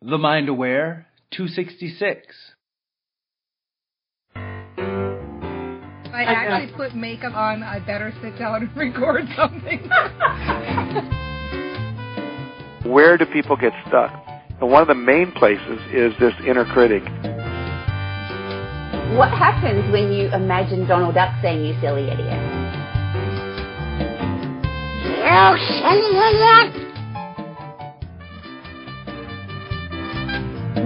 The Mind Aware 266. I actually put makeup on, I better sit down and record something. Where do people get stuck? And one of the main places is this inner critic. What happens when you imagine Donald Duck saying, you silly idiot? You silly idiot!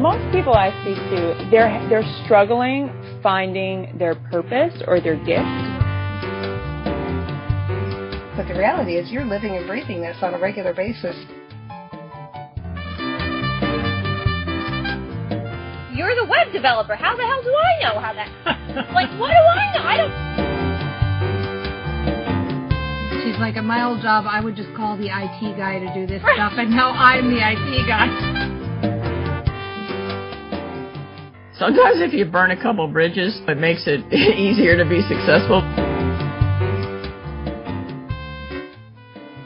Most people I speak to, they're they're struggling finding their purpose or their gift. But the reality is, you're living and breathing this on a regular basis. You're the web developer. How the hell do I know how that? like, what do I know? I don't. She's like, at my old job, I would just call the IT guy to do this stuff, and now I'm the IT guy. Sometimes if you burn a couple bridges, it makes it easier to be successful.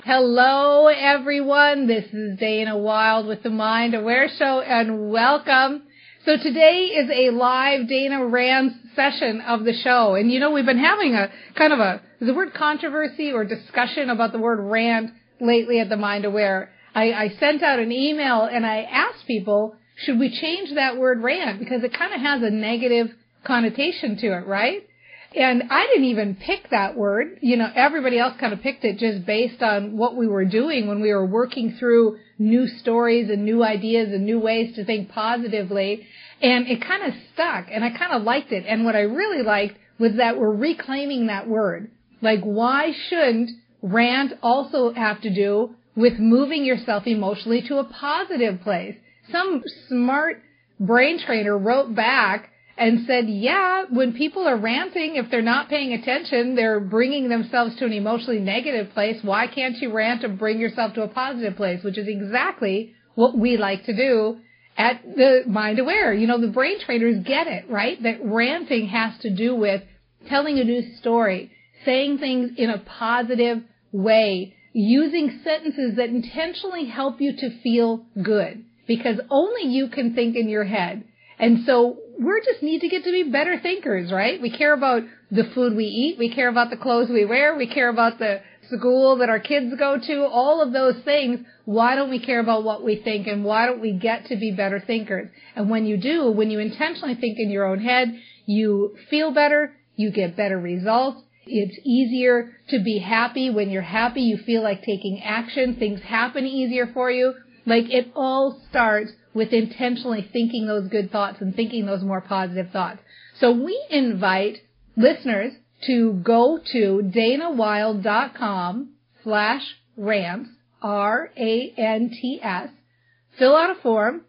Hello, everyone. This is Dana Wilde with the Mind Aware Show, and welcome. So today is a live Dana Rants session of the show, and you know we've been having a kind of a the word controversy or discussion about the word rant lately at the Mind Aware. I, I sent out an email and I asked people should we change that word rant because it kind of has a negative connotation to it, right? And I didn't even pick that word. You know, everybody else kind of picked it just based on what we were doing when we were working through new stories and new ideas and new ways to think positively. And it kind of stuck and I kind of liked it. And what I really liked was that we're reclaiming that word. Like why shouldn't rant also have to do with moving yourself emotionally to a positive place? Some smart brain trainer wrote back and said, yeah, when people are ranting, if they're not paying attention, they're bringing themselves to an emotionally negative place. Why can't you rant and bring yourself to a positive place? Which is exactly what we like to do at the Mind Aware. You know, the brain trainers get it, right? That ranting has to do with telling a new story, saying things in a positive way, using sentences that intentionally help you to feel good because only you can think in your head. And so we just need to get to be better thinkers, right? We care about the food we eat. We care about the clothes we wear. We care about the school that our kids go to, all of those things. Why don't we care about what we think and why don't we get to be better thinkers? And when you do, when you intentionally think in your own head, you feel better, you get better results. It's easier to be happy. When you're happy, you feel like taking action. Things happen easier for you. Like it all starts with intentionally thinking those good thoughts and thinking those more positive thoughts. So we invite listeners to go to danawilde.com slash rants, R-A-N-T-S, fill out a form,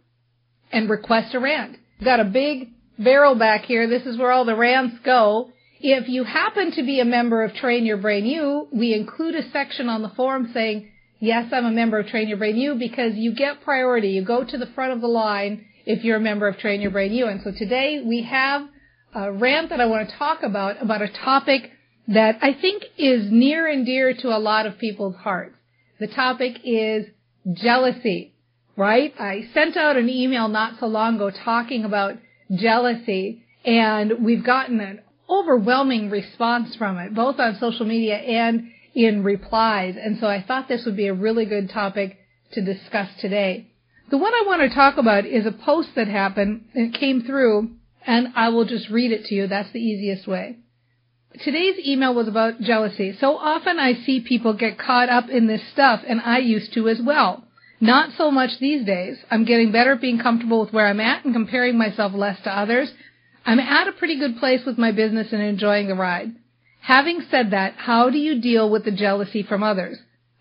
and request a rant. Got a big barrel back here. This is where all the rants go. If you happen to be a member of Train Your Brain U, we include a section on the form saying, Yes, I'm a member of Train Your Brain U because you get priority. You go to the front of the line if you're a member of Train Your Brain U. And so today we have a rant that I want to talk about, about a topic that I think is near and dear to a lot of people's hearts. The topic is jealousy, right? I sent out an email not so long ago talking about jealousy and we've gotten an overwhelming response from it, both on social media and in replies. And so I thought this would be a really good topic to discuss today. The one I want to talk about is a post that happened and it came through and I will just read it to you. That's the easiest way. Today's email was about jealousy. So often I see people get caught up in this stuff and I used to as well. Not so much these days. I'm getting better at being comfortable with where I'm at and comparing myself less to others. I'm at a pretty good place with my business and enjoying the ride. Having said that, how do you deal with the jealousy from others?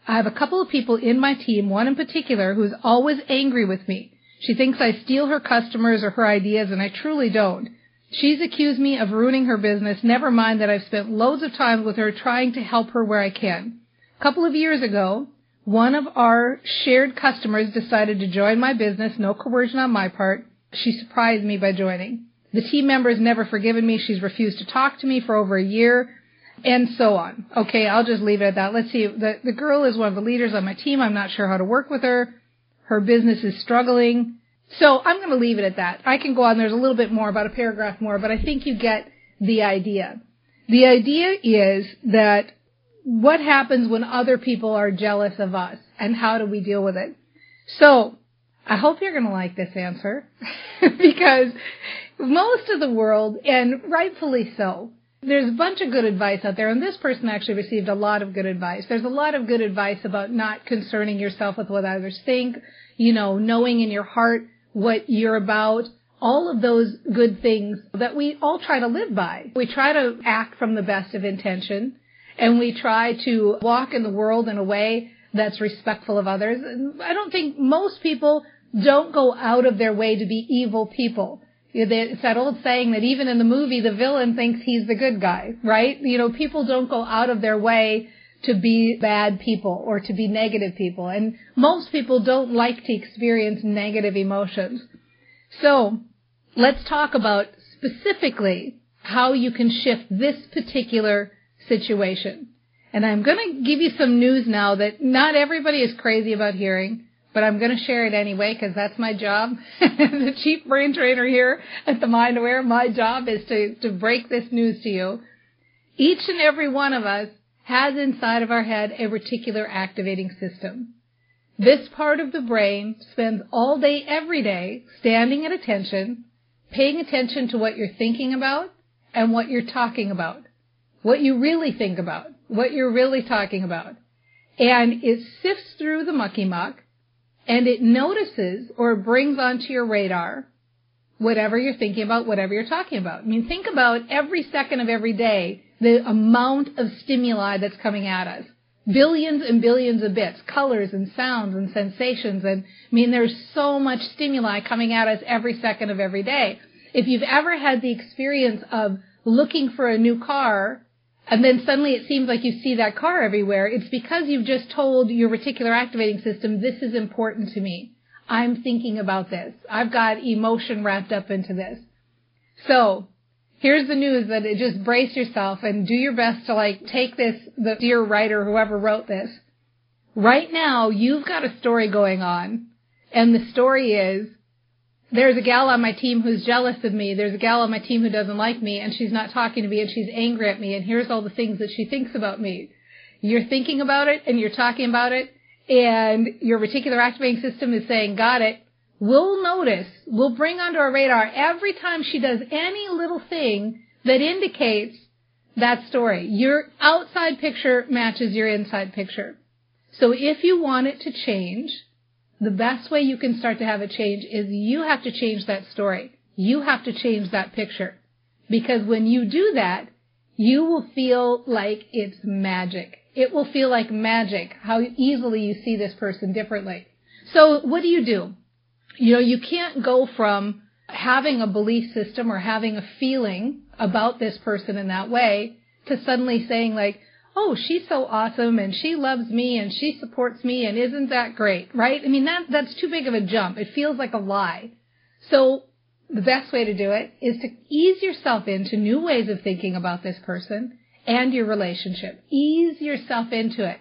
I have a couple of people in my team, one in particular, who's always angry with me. She thinks I steal her customers or her ideas, and I truly don't. She's accused me of ruining her business, never mind that I've spent loads of time with her trying to help her where I can. A couple of years ago, one of our shared customers decided to join my business, no coercion on my part. She surprised me by joining. The team member has never forgiven me. She's refused to talk to me for over a year and so on. Okay, I'll just leave it at that. Let's see. The, the girl is one of the leaders on my team. I'm not sure how to work with her. Her business is struggling. So I'm going to leave it at that. I can go on. There's a little bit more, about a paragraph more, but I think you get the idea. The idea is that what happens when other people are jealous of us and how do we deal with it? So I hope you're going to like this answer because most of the world, and rightfully so, there's a bunch of good advice out there, and this person actually received a lot of good advice. There's a lot of good advice about not concerning yourself with what others think, you know, knowing in your heart what you're about, all of those good things that we all try to live by. We try to act from the best of intention, and we try to walk in the world in a way that's respectful of others. I don't think most people don't go out of their way to be evil people. It's that old saying that even in the movie, the villain thinks he's the good guy, right? You know, people don't go out of their way to be bad people or to be negative people. And most people don't like to experience negative emotions. So let's talk about specifically how you can shift this particular situation. And I'm going to give you some news now that not everybody is crazy about hearing but I'm going to share it anyway because that's my job. the chief brain trainer here at the Mind Aware, my job is to, to break this news to you. Each and every one of us has inside of our head a reticular activating system. This part of the brain spends all day, every day, standing at attention, paying attention to what you're thinking about and what you're talking about. What you really think about, what you're really talking about. And it sifts through the mucky muck and it notices or brings onto your radar whatever you're thinking about, whatever you're talking about. I mean, think about every second of every day, the amount of stimuli that's coming at us. Billions and billions of bits, colors and sounds and sensations. And I mean, there's so much stimuli coming at us every second of every day. If you've ever had the experience of looking for a new car and then suddenly it seems like you see that car everywhere, it's because you've just told your reticular activating system, this is important to me. I'm thinking about this. I've got emotion wrapped up into this. So, here's the news that it just brace yourself and do your best to like take this, the dear writer, whoever wrote this. Right now, you've got a story going on, and the story is, there's a gal on my team who's jealous of me. There's a gal on my team who doesn't like me and she's not talking to me and she's angry at me and here's all the things that she thinks about me. You're thinking about it and you're talking about it and your reticular activating system is saying, got it. We'll notice, we'll bring onto our radar every time she does any little thing that indicates that story. Your outside picture matches your inside picture. So if you want it to change, the best way you can start to have a change is you have to change that story. You have to change that picture. Because when you do that, you will feel like it's magic. It will feel like magic how easily you see this person differently. So what do you do? You know, you can't go from having a belief system or having a feeling about this person in that way to suddenly saying like, oh, she's so awesome and she loves me and she supports me and isn't that great, right? I mean, that, that's too big of a jump. It feels like a lie. So the best way to do it is to ease yourself into new ways of thinking about this person and your relationship. Ease yourself into it.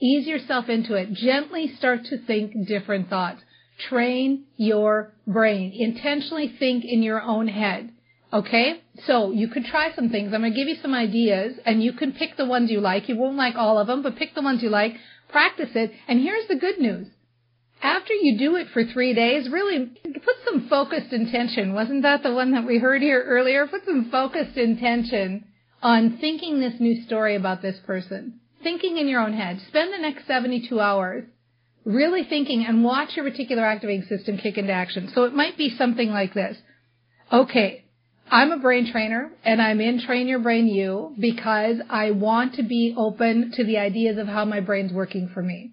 Ease yourself into it. Gently start to think different thoughts. Train your brain. Intentionally think in your own head. Okay? So you could try some things. I'm going to give you some ideas and you can pick the ones you like. You won't like all of them, but pick the ones you like. Practice it. And here's the good news. After you do it for three days, really put some focused intention. Wasn't that the one that we heard here earlier? Put some focused intention on thinking this new story about this person. Thinking in your own head. Spend the next 72 hours really thinking and watch your reticular activating system kick into action. So it might be something like this. Okay, I'm a brain trainer and I'm in Train Your Brain U because I want to be open to the ideas of how my brain's working for me.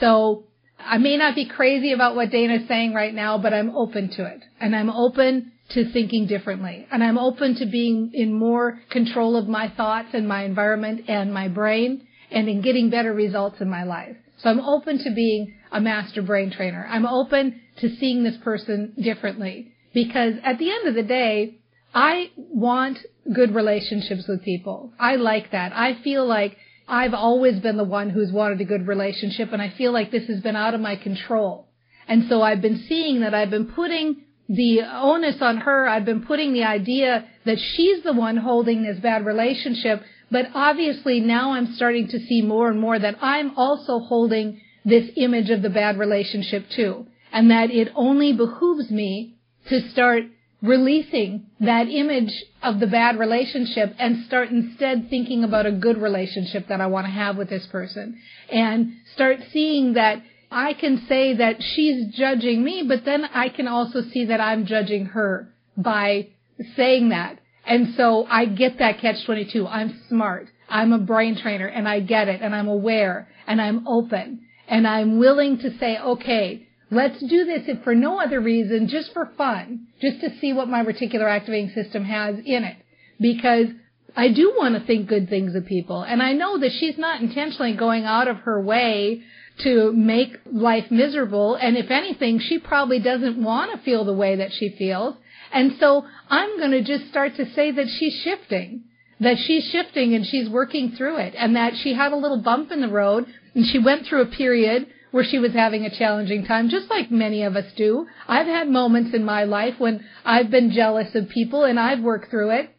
So I may not be crazy about what Dana's saying right now, but I'm open to it. And I'm open to thinking differently. And I'm open to being in more control of my thoughts and my environment and my brain and in getting better results in my life. So I'm open to being a master brain trainer. I'm open to seeing this person differently because at the end of the day, I want good relationships with people. I like that. I feel like I've always been the one who's wanted a good relationship and I feel like this has been out of my control. And so I've been seeing that I've been putting the onus on her. I've been putting the idea that she's the one holding this bad relationship. But obviously now I'm starting to see more and more that I'm also holding this image of the bad relationship too. And that it only behooves me to start releasing that image of the bad relationship and start instead thinking about a good relationship that I want to have with this person and start seeing that I can say that she's judging me, but then I can also see that I'm judging her by saying that. And so I get that catch 22. I'm smart. I'm a brain trainer and I get it and I'm aware and I'm open and I'm willing to say, okay, Let's do this if for no other reason, just for fun, just to see what my reticular activating system has in it. Because I do want to think good things of people. And I know that she's not intentionally going out of her way to make life miserable. And if anything, she probably doesn't want to feel the way that she feels. And so I'm going to just start to say that she's shifting, that she's shifting and she's working through it and that she had a little bump in the road and she went through a period where she was having a challenging time, just like many of us do. I've had moments in my life when I've been jealous of people and I've worked through it.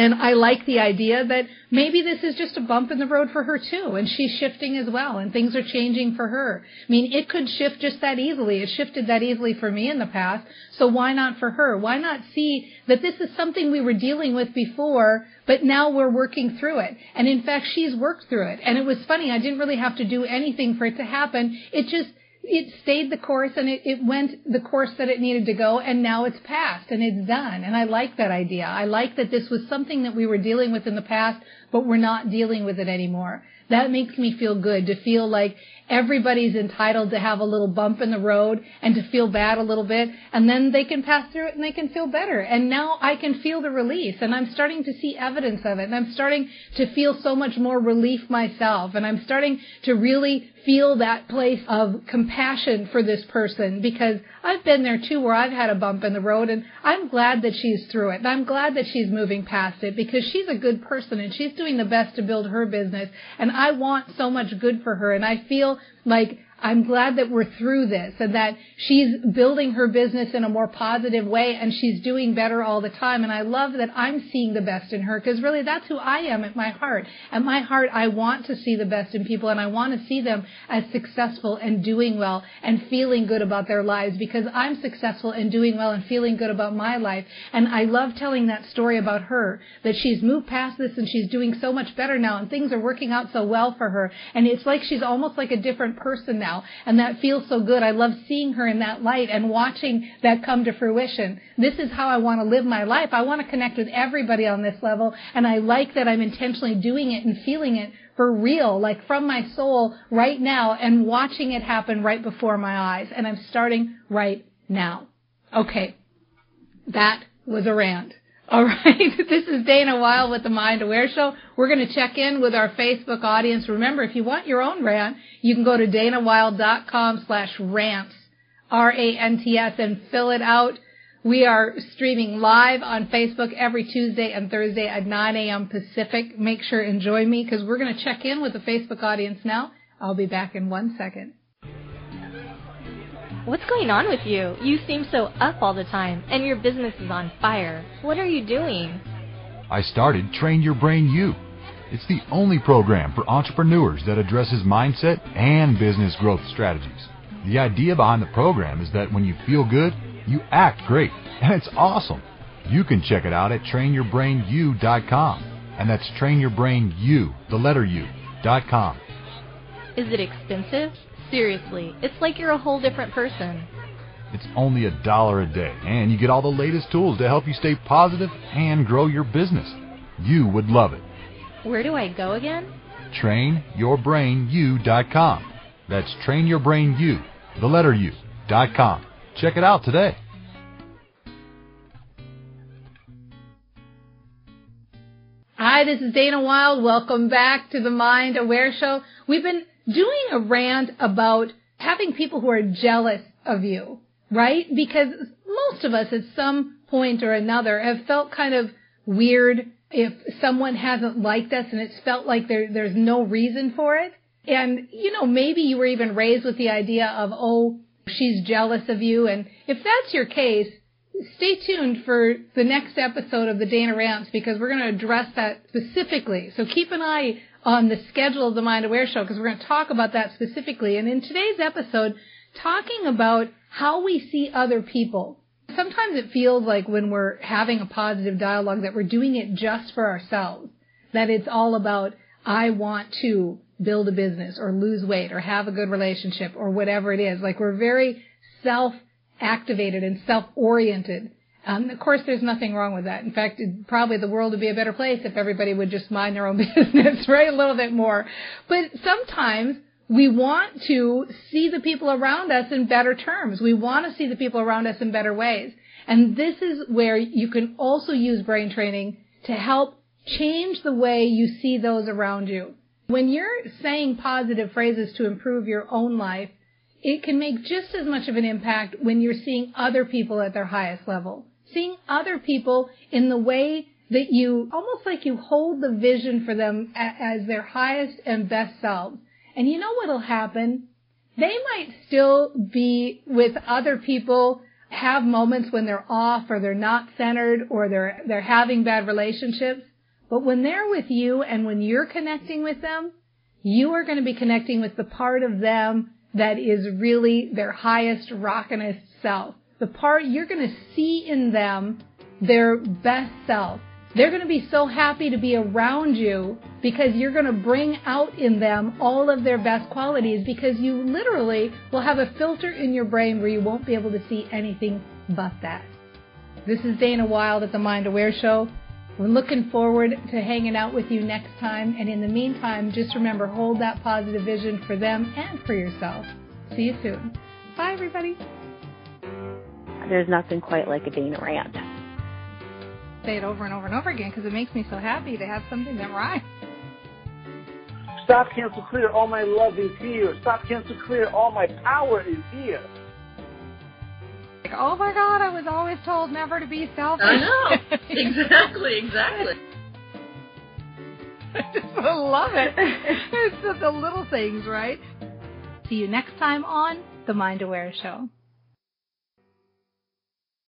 And I like the idea that maybe this is just a bump in the road for her too, and she's shifting as well, and things are changing for her. I mean, it could shift just that easily. It shifted that easily for me in the past, so why not for her? Why not see that this is something we were dealing with before, but now we're working through it? And in fact, she's worked through it. And it was funny, I didn't really have to do anything for it to happen. It just it stayed the course and it, it went the course that it needed to go and now it's passed and it's done. And I like that idea. I like that this was something that we were dealing with in the past, but we're not dealing with it anymore. That makes me feel good to feel like everybody's entitled to have a little bump in the road and to feel bad a little bit and then they can pass through it and they can feel better. And now I can feel the release and I'm starting to see evidence of it and I'm starting to feel so much more relief myself and I'm starting to really feel that place of compassion for this person because I've been there too where I've had a bump in the road and I'm glad that she's through it. I'm glad that she's moving past it because she's a good person and she's doing the best to build her business and I want so much good for her and I feel like I'm glad that we're through this and that she's building her business in a more positive way and she's doing better all the time. And I love that I'm seeing the best in her because really that's who I am at my heart. At my heart, I want to see the best in people and I want to see them as successful and doing well and feeling good about their lives because I'm successful and doing well and feeling good about my life. And I love telling that story about her that she's moved past this and she's doing so much better now and things are working out so well for her. And it's like she's almost like a different person now now. And that feels so good. I love seeing her in that light and watching that come to fruition. This is how I want to live my life. I want to connect with everybody on this level. And I like that I'm intentionally doing it and feeling it for real, like from my soul right now and watching it happen right before my eyes. And I'm starting right now. Okay. That was a rant. All right. This is Dana Wilde with the Mind Aware Show. We're going to check in with our Facebook audience. Remember, if you want your own rant, you can go to danawilde.com slash rants, R-A-N-T-S, and fill it out. We are streaming live on Facebook every Tuesday and Thursday at 9 a.m. Pacific. Make sure and join me because we're going to check in with the Facebook audience now. I'll be back in one second. What's going on with you? You seem so up all the time, and your business is on fire. What are you doing? I started Train Your Brain U. It's the only program for entrepreneurs that addresses mindset and business growth strategies. The idea behind the program is that when you feel good, you act great, and it's awesome. You can check it out at trainyourbrainu.com, and that's trainyourbrainu, the letter U, dot com. Is it expensive? Seriously, it's like you're a whole different person. It's only a dollar a day, and you get all the latest tools to help you stay positive and grow your business. You would love it. Where do I go again? TrainYourBrainU.com. That's TrainYourBrainU, the letter U, dot com. Check it out today. Hi, this is Dana Wilde. Welcome back to the Mind Aware Show. We've been doing a rant about having people who are jealous of you, right? Because most of us at some point or another have felt kind of weird if someone hasn't liked us and it's felt like there, there's no reason for it. And, you know, maybe you were even raised with the idea of, oh, she's jealous of you. And if that's your case, stay tuned for the next episode of the Dana Rants because we're going to address that specifically. So keep an eye on the schedule of the Mind Aware Show because we're going to talk about that specifically. And in today's episode, talking about how we see other people. Sometimes it feels like when we're having a positive dialogue that we're doing it just for ourselves. That it's all about, I want to build a business or lose weight or have a good relationship or whatever it is. Like we're very self activated and self oriented. Um, of course, there's nothing wrong with that. In fact, probably the world would be a better place if everybody would just mind their own business, right? A little bit more. But sometimes we want to see the people around us in better terms. We want to see the people around us in better ways. And this is where you can also use brain training to help change the way you see those around you. When you're saying positive phrases to improve your own life, it can make just as much of an impact when you're seeing other people at their highest level. Seeing other people in the way that you, almost like you hold the vision for them as their highest and best selves. And you know what'll happen? They might still be with other people, have moments when they're off or they're not centered or they're, they're having bad relationships. But when they're with you and when you're connecting with them, you are going to be connecting with the part of them that is really their highest, rockinest self. The part you're going to see in them their best self. They're going to be so happy to be around you because you're going to bring out in them all of their best qualities because you literally will have a filter in your brain where you won't be able to see anything but that. This is Dana Wilde at the Mind Aware Show. We're looking forward to hanging out with you next time. And in the meantime, just remember hold that positive vision for them and for yourself. See you soon. Bye, everybody. There's nothing quite like a Dana rant. Say it over and over and over again because it makes me so happy to have something that rhymes. Stop, cancel, clear. All my love is here. Stop, cancel, clear. All my power is here. Like, oh my God, I was always told never to be selfish. I know. exactly, exactly. I just love it. It's just the little things, right? See you next time on The Mind Aware Show.